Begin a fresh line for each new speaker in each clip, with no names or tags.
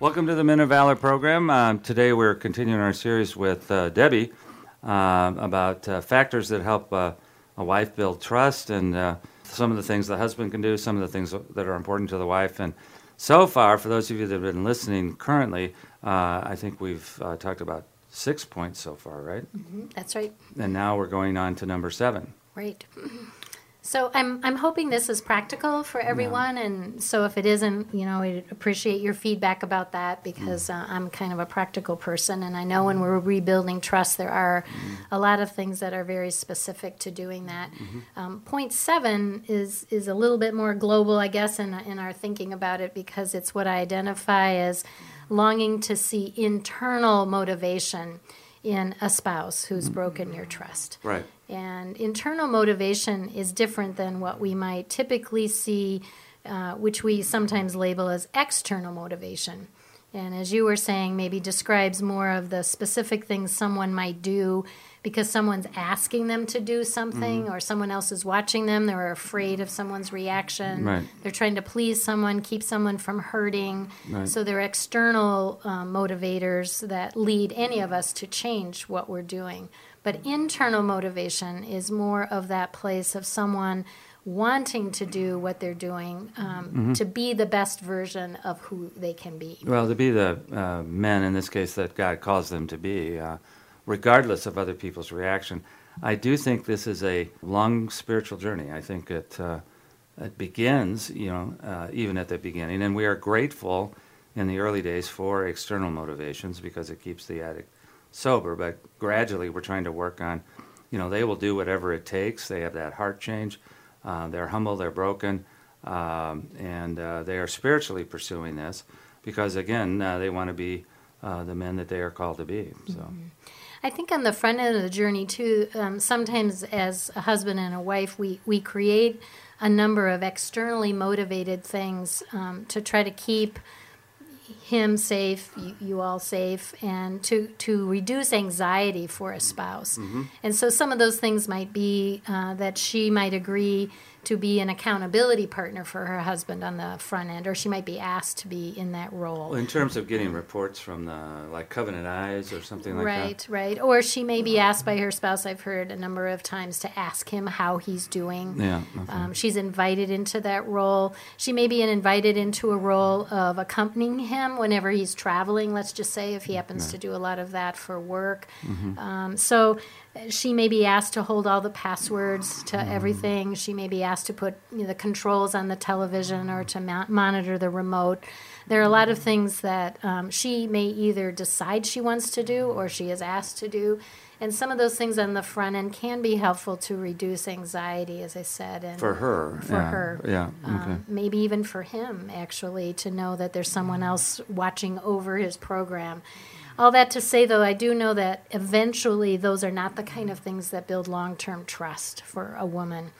Welcome to the Men of Valor program. Uh, today we're continuing our series with uh, Debbie uh, about uh, factors that help uh, a wife build trust and uh, some of the things the husband can do, some of the things that are important to the wife. And so far, for those of you that have been listening currently, I think we've talked about six points so far, right?
Mm-hmm. That's right.
And now we're going on to number seven.
Right. So I'm I'm hoping this is practical for everyone, yeah. and so if it isn't, you know, I appreciate your feedback about that because mm. uh, I'm kind of a practical person, and I know when we're rebuilding trust, there are mm. a lot of things that are very specific to doing that. Mm-hmm. Um, point seven is is a little bit more global, I guess, in in our thinking about it because it's what I identify as longing to see internal motivation in a spouse who's broken your trust.
Right.
And internal motivation is different than what we might typically see, uh, which we sometimes label as external motivation. And as you were saying, maybe describes more of the specific things someone might do because someone's asking them to do something mm-hmm. or someone else is watching them. They're afraid of someone's reaction.
Right.
They're trying to please someone, keep someone from hurting. Right. So they're external um, motivators that lead any of us to change what we're doing. But internal motivation is more of that place of someone wanting to do what they're doing um, mm-hmm. to be the best version of who they can be.
Well, to be the uh, men in this case that God calls them to be, uh, regardless of other people's reaction. I do think this is a long spiritual journey. I think it uh, it begins, you know, uh, even at the beginning, and we are grateful in the early days for external motivations because it keeps the addict sober, but gradually we're trying to work on, you know, they will do whatever it takes. They have that heart change. Uh, they're humble, they're broken, um, and uh, they are spiritually pursuing this because, again, uh, they want to be uh, the men that they are called to be. So. Mm-hmm.
I think on the front end of the journey too, um, sometimes as a husband and a wife, we we create a number of externally motivated things um, to try to keep him safe, you, you, all safe, and to, to reduce anxiety for a spouse. Mm-hmm. And so some of those things might be uh, that she might agree to be an accountability partner for her husband on the front end, or she might be asked to be in that role.
Well, in terms of getting reports from the like Covenant Eyes or something like
right, that. Right, right. Or she may be asked by her spouse. I've heard a number of times to ask him how he's doing.
Yeah. Okay.
Um, she's invited into that role. She may be invited into a role of accompanying him whenever he's traveling. Let's just say if he happens right. to do a lot of that for work. Mm-hmm. Um, so she may be asked to hold all the passwords to mm. everything. She may be asked to put you know, the controls on the television or to ma- monitor the remote. There are a lot of things that um, she may either decide she wants to do or she is asked to do. And some of those things on the front end can be helpful to reduce anxiety, as I said. And
for her.
For
yeah.
her.
Yeah. Um, okay.
Um, maybe even for him, actually, to know that there's someone else watching over his program. All that to say, though, I do know that eventually those are not the kind of things that build long term trust for a woman.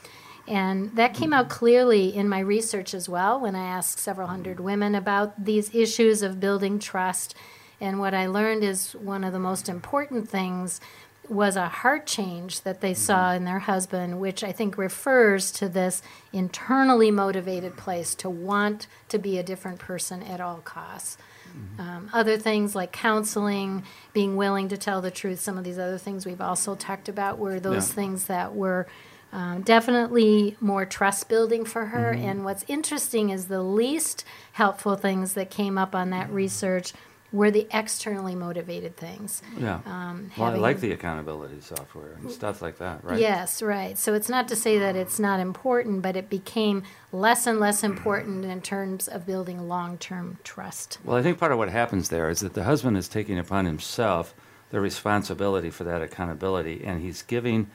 And that came out clearly in my research as well when I asked several hundred women about these issues of building trust. And what I learned is one of the most important things was a heart change that they saw in their husband, which I think refers to this internally motivated place to want to be a different person at all costs. Mm-hmm. Um, other things like counseling, being willing to tell the truth, some of these other things we've also talked about were those yeah. things that were um, definitely more trust building for her. Mm-hmm. And what's interesting is the least helpful things that came up on that research were the externally motivated things.
Yeah. Um, well, having, I like the accountability software and stuff like that, right?
Yes, right. So it's not to say that it's not important, but it became less and less important in terms of building long term trust.
Well, I think part of what happens there is that the husband is taking upon himself the responsibility for that accountability, and he's giving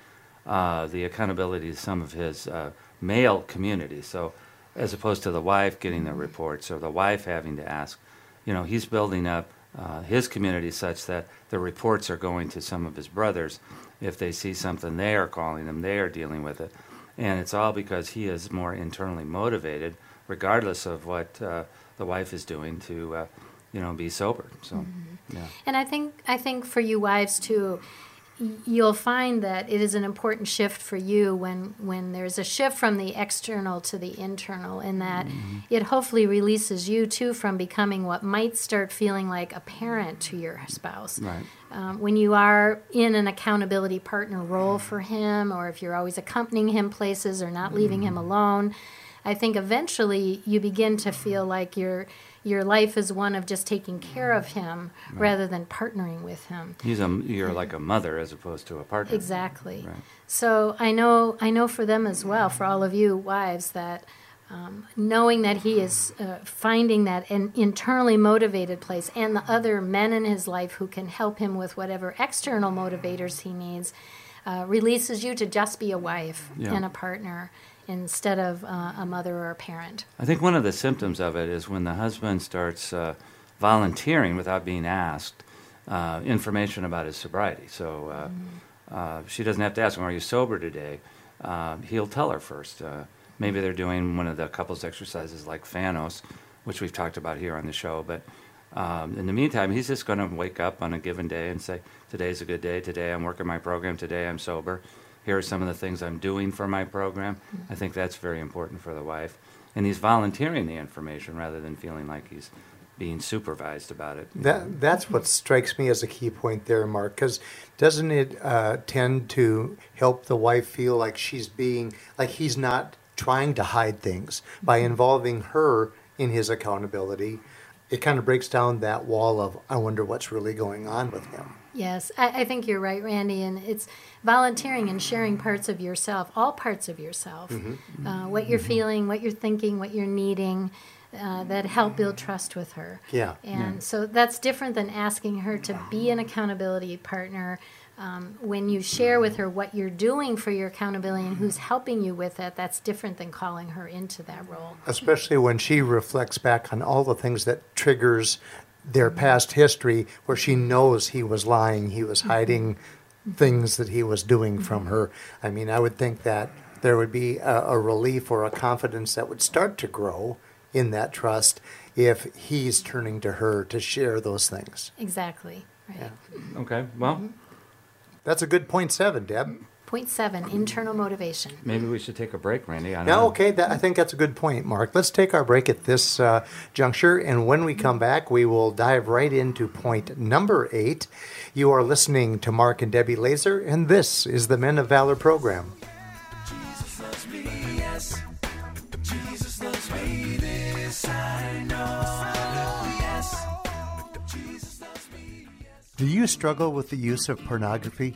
uh, the accountability to some of his uh, male community. So, as opposed to the wife getting the reports or the wife having to ask you know, he's building up uh, his community such that the reports are going to some of his brothers. If they see something, they are calling them, they are dealing with it. And it's all because he is more internally motivated, regardless of what uh, the wife is doing to, uh, you know, be sober. So,
Mm-hmm.
yeah.
And I think I think for you wives too, you'll find that it is an important shift for you when when there's a shift from the external to the internal, in that mm-hmm. it hopefully releases you too from becoming what might start feeling like a parent to your spouse.
Right.
Um, when you are in an accountability partner role mm-hmm. for him, or if you're always accompanying him places or not leaving him mm-hmm. alone, I think eventually you begin to feel like your your life is one of just taking care of him rather than partnering with him.
He's a, you're like a mother as opposed to a partner.
Exactly.
Right.
So I know I know for them as well, for all of you wives, that um, knowing that he is uh, finding that an internally motivated place, and the other men in his life who can help him with whatever external motivators he needs, uh, releases you to just be a wife
Yeah.
and a partner instead of uh, a mother or a parent.
I think one of the symptoms of it is when the husband starts uh, volunteering without being asked uh, information about his sobriety. So uh, uh, she doesn't have to ask him, "Are you sober today?" Uh, he'll tell her first. Uh, maybe they're doing one of the couples exercises like Fanos, which we've talked about here on the show. But um, in the meantime, he's just going to wake up on a given day and say, "Today's a good day. Today I'm working my program. Today I'm sober." Here are some of the things I'm doing for my program. I think that's very important for the wife. And he's volunteering the information rather than feeling like he's being supervised about it.
That that's what strikes me as a key point there, Mark. Because doesn't it uh, tend to help the wife feel like she's being like he's not trying to hide things by involving her in his accountability? It kind of breaks down that wall of I wonder what's really going on with him.
Yes, I, I think you're right, Randy. And it's volunteering and sharing parts of yourself, all parts of yourself, uh, what you're feeling, what you're thinking, what you're needing, uh, that help build trust with her.
Yeah.
And so that's different than asking her to be an accountability partner. Um, when you share with her what you're doing for your accountability and who's helping you with it, that's different than calling her into that role.
especially when she reflects back on all the things that triggers their past history where she knows he was lying he was hiding things that he was doing from her i mean i would think that there would be a, a relief or a confidence that would start to grow in that trust if he's turning to her to share those things
Exactly. Right.
Okay, well,
Mm-hmm.
that's a good point seven deb
Point seven internal motivation.
maybe we should take a break, Randy. I don't
Yeah,
know.
okay. That, I think that's a good point, Mark. Let's take our break at this uh, juncture, and when we come back, we will dive right into point number eight. You are listening to Mark and Debbie Laaser, and this is the Men of Valor program.
Jesus loves me, yes. Jesus loves me, this I know. Yes. Jesus loves me, yes.
Do you struggle with the use of pornography?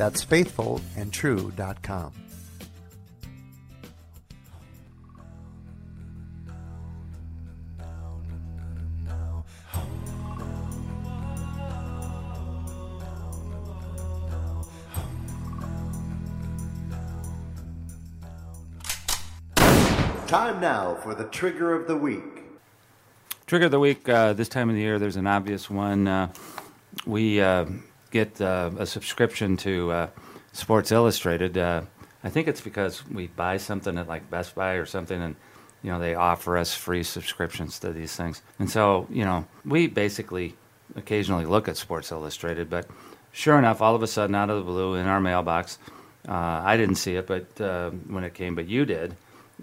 That's faithfulandtrue.com. Time now for the trigger of the week.
Trigger of the week, uh, this time of the year, there's an obvious one. Uh, we uh, get uh, a subscription to uh, Sports Illustrated. Uh, I think it's because we buy something at like Best Buy or something, and you know they offer us free subscriptions to these things. And so you know we basically occasionally look at Sports Illustrated, but sure enough, all of a sudden, out of the blue, in our mailbox, uh, I didn't see it, but uh, when it came, but you did,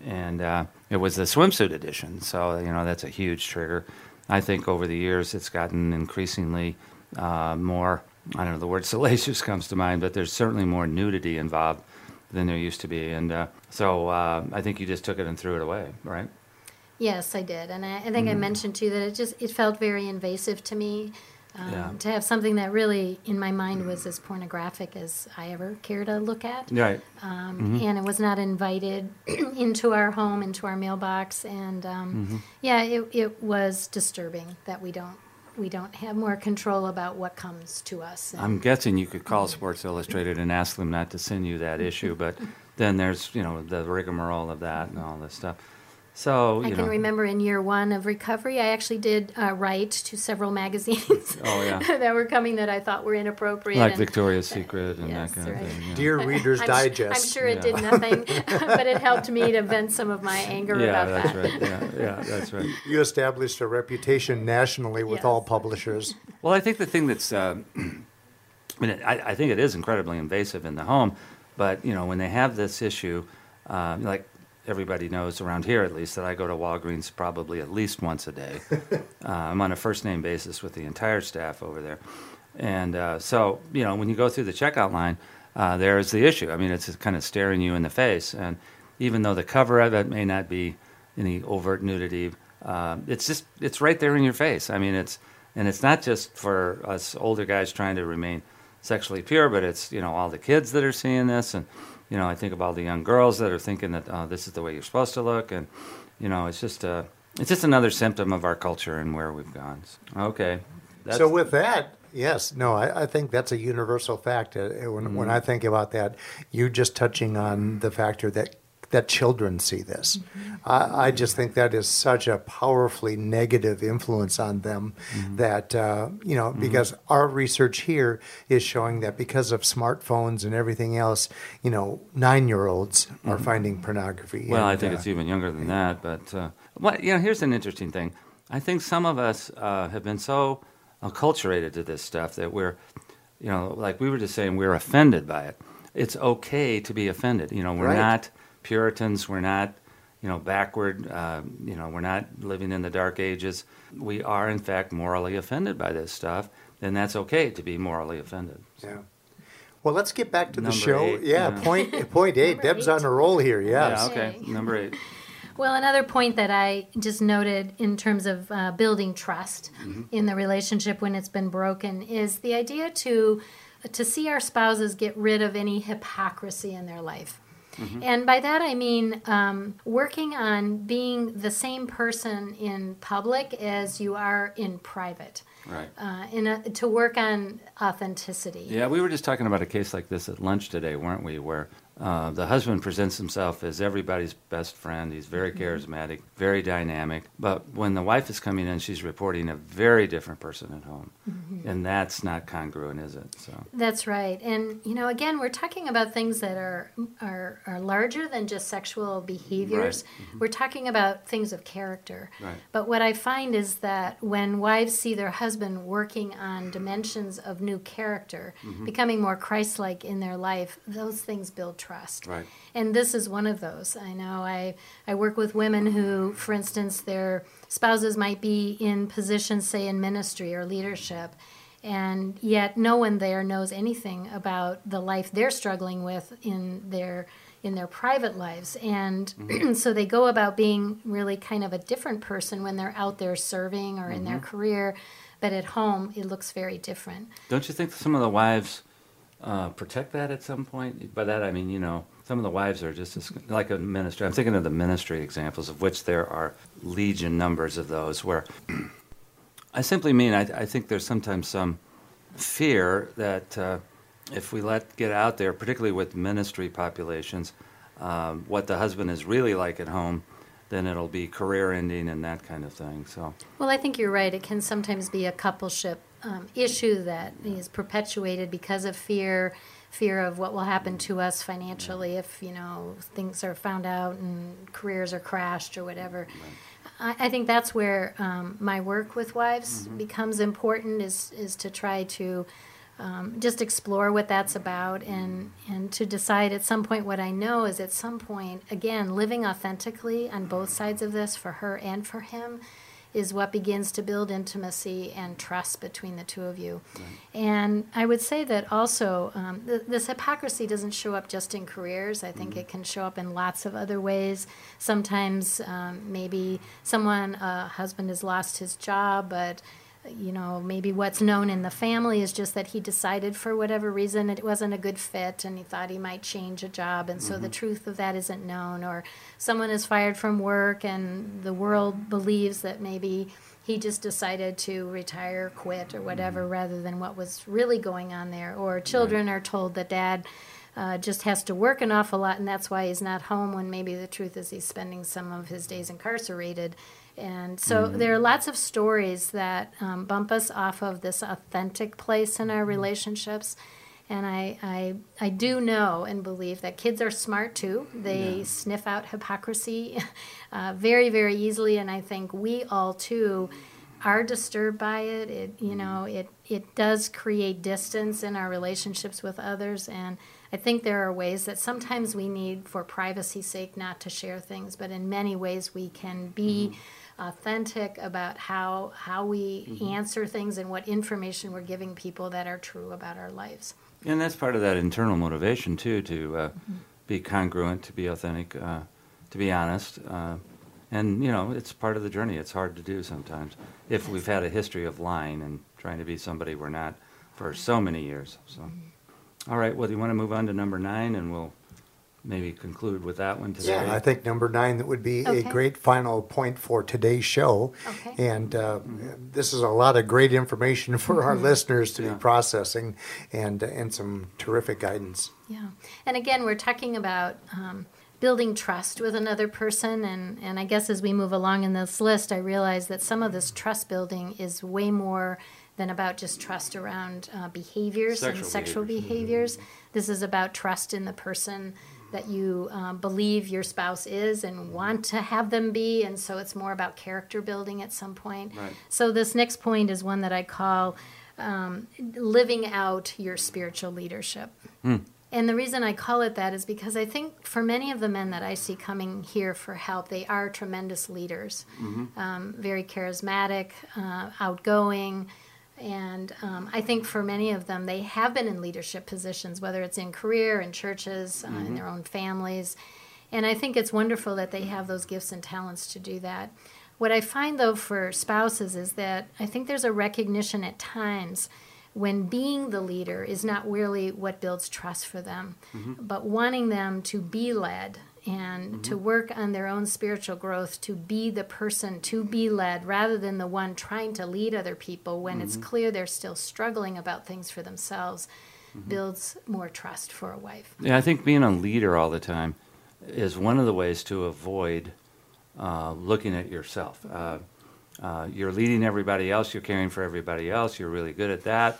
and uh, it was the swimsuit edition. So you know that's a huge trigger. I think over the years it's gotten increasingly uh, more. I don't know the word salacious comes to mind, but there's certainly more nudity involved than there used to be, and uh, so uh, I think you just took it and threw it away, right?
Yes, I did, and I, I think I
Mm-hmm.
mentioned too that it just it felt very invasive to me. Um,
Yeah.
To have something that really, in my mind, was as pornographic as I ever care to look at.
Right.
um,
Mm-hmm.
and it was not invited into our home, into our mailbox, and um,
Mm-hmm.
yeah, it, it was disturbing that we don't we don't have more control about what comes to us.
I'm guessing you could call Sports Illustrated and ask them not to send you that issue, but then there's you know the rigmarole of that and all this stuff. So
I can
know,
remember in year one of recovery, I actually did uh, write to several magazines
Oh, yeah.
that were coming that I thought were inappropriate.
like
and-
Victoria's Secret and
yes,
that kind of thing. yeah.
Dear Reader's
I'm, su-
Digest.
I'm sure it
Yeah.
did nothing, but it helped me to vent some of my anger
Yeah,
about
that's
that.
right. Yeah, yeah, that's right.
You established a reputation nationally with
Yes.
all publishers.
Well, I think the thing that's, uh, I mean, I, I think it is incredibly invasive in the home, but you know, when they have this issue, uh, like everybody knows around here at least that I go to Walgreens probably at least once a day. uh, I'm on a first name basis with the entire staff over there, and uh, so you know, when you go through the checkout line, uh, there is the issue. I mean, it's kind of staring you in the face, and even though the cover of it may not be any overt nudity, uh, it's just it's right there in your face. I mean, it's and it's not just for us older guys trying to remain sexually pure, but it's you know all the kids that are seeing this, and you know I think of all the young girls that are thinking that oh, this is the way you're supposed to look, and you know it's just a it's just another symptom of our culture and where we've gone. Okay, that's,
so with that, yes, no, I, I think that's a universal fact. Uh, when,
Mm-hmm.
when I think about that, you just touching on the factor that that children see this.
Mm-hmm.
I, I just think that is such a powerfully negative influence on them
Mm-hmm.
that uh, you know because our research here is showing that because of smartphones and everything else, you know, nine year olds are finding pornography.
Mm-hmm. Well, I think
uh,
it's even younger than that. But uh, what you know, here's an interesting thing. I think some of us uh, have been so acculturated to this stuff that we're, you know, like we were just saying, we're offended by it. It's okay to be offended. You know, we're
Right.
not Puritans. We're not, you know, backward. Uh, you know, we're not living in the dark ages. We are, in fact, morally offended by this stuff, and that's okay to be morally offended.
Yeah. Well, let's get back to the show.
eight,
yeah,
yeah.
point point eight. Deb's
eight.
on a roll here. Yes.
Yeah. Okay.
Okay.
Number eight.
Well, another point that I just noted in terms of uh, building trust in the relationship when it's been broken is the idea to to see our spouses get rid of any hypocrisy in their life. And by that I mean um, working on being the same person in public as you are in private.
Right.
Uh, in a, to work on authenticity.
Yeah, we were just talking about a case like this at lunch today, weren't we? Where uh, the husband presents himself as everybody's best friend. He's very mm-hmm. charismatic, very dynamic. But when the wife is coming in, she's reporting a very different person at home. Mm-hmm. And that's not congruent, is it? So,
That's right. And you know, again, we're talking about things that are are, are larger than just sexual behaviors. Mm-hmm. We're talking about things of character.
Right.
But what I find is that when wives see their husband working on dimensions of new character, becoming more Christ-like in their life, those things build trust.
Right.
And this is one of those. I know I, I work with women who, for instance, their spouses might be in positions, say, in ministry or leadership, and yet no one there knows anything about the life they're struggling with in their in their private lives. And mm-hmm. so they go about being really kind of a different person when they're out there serving or in their mm-hmm. career but at home it looks very different.
Don't you think some of the wives uh, protect that at some point? By that I mean, you know, some of the wives are just as, like a ministry. I'm thinking of the ministry examples, of which there are legion numbers of those, where I simply mean I, I think there's sometimes some fear that uh, if we let get out there, particularly with ministry populations, um, what the husband is really like at home, then it'll be career ending and that kind of thing. So,
Well, I think you're right. It can sometimes be a coupleship um, issue that is perpetuated because of fear, fear of what will happen to us financially if you know things are found out and careers are crashed or whatever. I, I think that's where um, my work with wives becomes important. Is is to try to um, just explore what that's about and and to decide at some point what I know is at some point again living authentically on both sides of this for her and for him is what begins to build intimacy and trust between the two of you. And I would say that also um, th- this hypocrisy doesn't show up just in careers. I think it can show up in lots of other ways. Sometimes um, maybe someone, a husband has lost his job, but you know, maybe what's known in the family is just that he decided for whatever reason it wasn't a good fit and he thought he might change a job. And so the truth of that isn't known. Or someone is fired from work and the world believes that maybe he just decided to retire, quit, or whatever, rather than what was really going on there. Or children are told that dad. Uh, just has to work an awful lot, and that's why he's not home. When maybe the truth is he's spending some of his days incarcerated, and so there are lots of stories that um, bump us off of this authentic place in our relationships. And I, I, I do know and believe that kids are smart too. They sniff out hypocrisy uh, very, very easily. And I think we all too are disturbed by it. It, you know, it, it does create distance in our relationships with others. And I think there are ways that sometimes we need, for privacy's sake, not to share things, but in many ways we can be authentic about how how we answer things and what information we're giving people that are true about our lives.
And that's part of that internal motivation too, to uh, be congruent, to be authentic, uh, to be honest. Uh, and you know, it's part of the journey. It's hard to do sometimes if we've had a history of lying and trying to be somebody we're not for so many years. So, all right. Well, do you want to move on to number nine, and we'll maybe conclude with that one today?
Yeah, I think number nine, that would be a great final point for today's show.
Okay.
And uh, this is a lot of great information for our listeners to
Yeah.
be processing and, and some terrific guidance.
Yeah. And again, we're talking about um, building trust with another person. And, and I guess as we move along in this list, I realize that some of this trust building is way more than about just trust around uh, behaviors and
Sexual
sexual
behaviors.
behaviors. This is about trust in the person that you um, believe your spouse is and want to have them be. And so it's more about character building at some point.
Right.
So this next point is one that I call um, living out your spiritual leadership. And the reason I call it that is because I think for many of the men that I see coming here for help, they are tremendous leaders, um, very charismatic, uh, outgoing. And um, I think for many of them, they have been in leadership positions, whether it's in career, in churches, uh, in their own families. And I think it's wonderful that they have those gifts and talents to do that. What I find, though, for spouses is that I think there's a recognition at times when being the leader is not really what builds trust for them, but wanting them to be led and to work on their own spiritual growth, to be the person to be led rather than the one trying to lead other people when it's clear they're still struggling about things for themselves, builds more trust for a wife.
Yeah, I think being a leader all the time is one of the ways to avoid uh, looking at yourself. Uh, uh, you're leading everybody else, you're caring for everybody else, you're really good at that,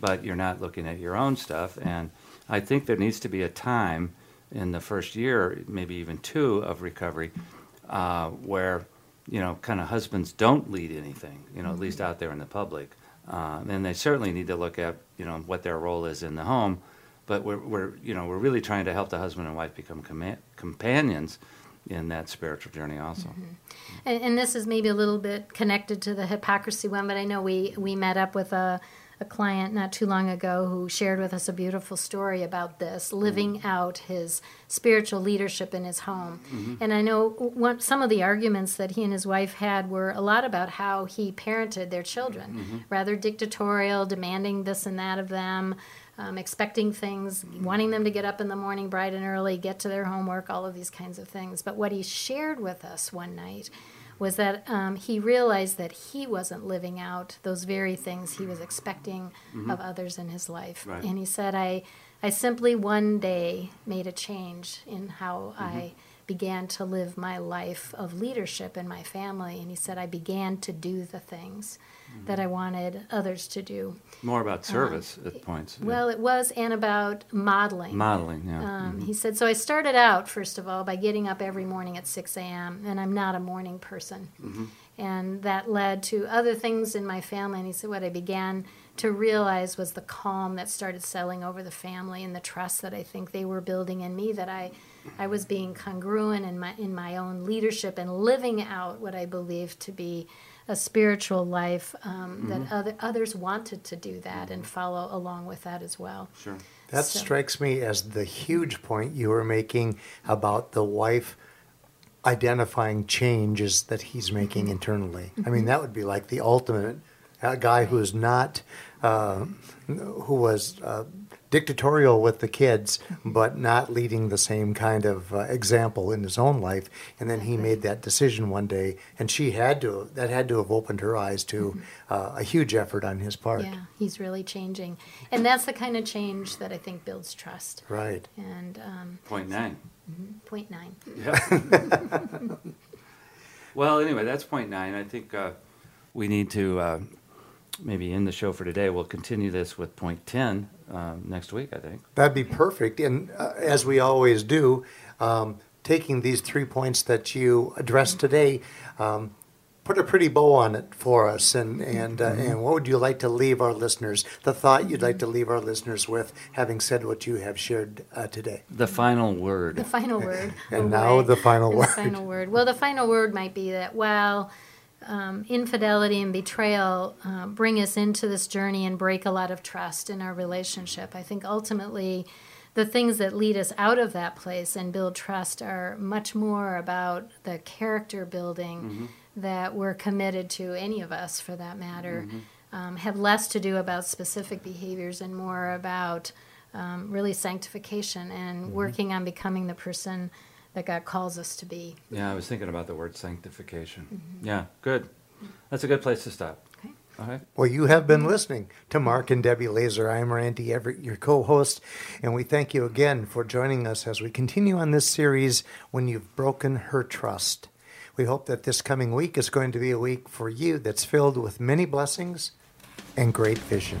but you're not looking at your own stuff. And I think there needs to be a time in the first year, maybe even two, of recovery uh, where, you know, kind of husbands don't lead anything, you know, at least out there in the public. Uh, and they certainly need to look at, you know, what their role is in the home. But we're, we're you know we're really trying to help the husband and wife become comma- companions in that spiritual journey also.
And, and this is maybe a little bit connected to the hypocrisy one, but I know we, we met up with a, a client not too long ago who shared with us a beautiful story about this, living mm-hmm. out his spiritual leadership in his home. Mm-hmm. And I know one, some of the arguments that he and his wife had were a lot about how he parented their children, mm-hmm. rather dictatorial, demanding this and that of them. Um, expecting things, wanting them to get up in the morning bright and early, get to their homework, all of these kinds of things. But what he shared with us one night was that um, he realized that he wasn't living out those very things he was expecting of others in his life.
Right.
And he said, I, I simply one day made a change in how I began to live my life of leadership in my family. And he said, I began to do the things that I wanted others to do.
more about service at points yeah.
Uh, Well, it was, and about modeling.
modeling yeah
Um, He said, so I started out, first of all, by getting up every morning at 6 a.m., and I'm not a morning person. And that led to other things in my family. And he said, what I began to realize was the calm that started settling over the family and the trust that I think they were building in me that I I was being congruent in my in my own leadership and living out what I believed to be a spiritual life um, that other, others wanted to do that and follow along with that as well.
Sure.
That
So-
strikes me as the huge point you were making about the wife identifying changes that he's making
Mm-hmm.
internally. I mean, that would be like the ultimate a guy who's not, uh, who was uh, dictatorial with the kids,
Mm-hmm.
but not leading the same kind of uh, example in his own life. And then he made that decision one day, and she had to, that had to have opened her eyes to uh, a huge effort on his part.
Mm-hmm. Yeah, he's really changing, and that's the kind of change that I think builds trust.
Right.
And um,
Point nine.
point nine.
Yeah. well, anyway, that's point nine. I think uh, we need to uh, maybe end the show for today. We'll continue this with point 10 um, next week, I think.
That'd be perfect. And uh, as we always do, um, taking these three points that you addressed today, um, put a pretty bow on it for us. And and uh, and what would you like to leave our listeners? The thought you'd like to leave our listeners with, having said what you have shared uh, today.
The final word.
The final word.
And
oh
now
boy.
the final
And
word.
The final word. Well, the final word might be that while um, infidelity and betrayal uh, bring us into this journey and break a lot of trust in our relationship, I think ultimately the things that lead us out of that place and build trust are much more about the character building that we're committed to, any of us for that matter. Um, have less to do about specific behaviors and more about um, really sanctification and working on becoming the person that God calls us to be.
Yeah, I was thinking about the word sanctification. Mm-hmm. Yeah, good. That's a good place to stop.
Okay.
All right.
Well, you have been listening to Mark and Debbie Laaser. I'm Randy Everett, your co host, and we thank you again for joining us as we continue on this series, When You've Broken Her Trust. We hope that this coming week is going to be a week for you that's filled with many blessings and great vision.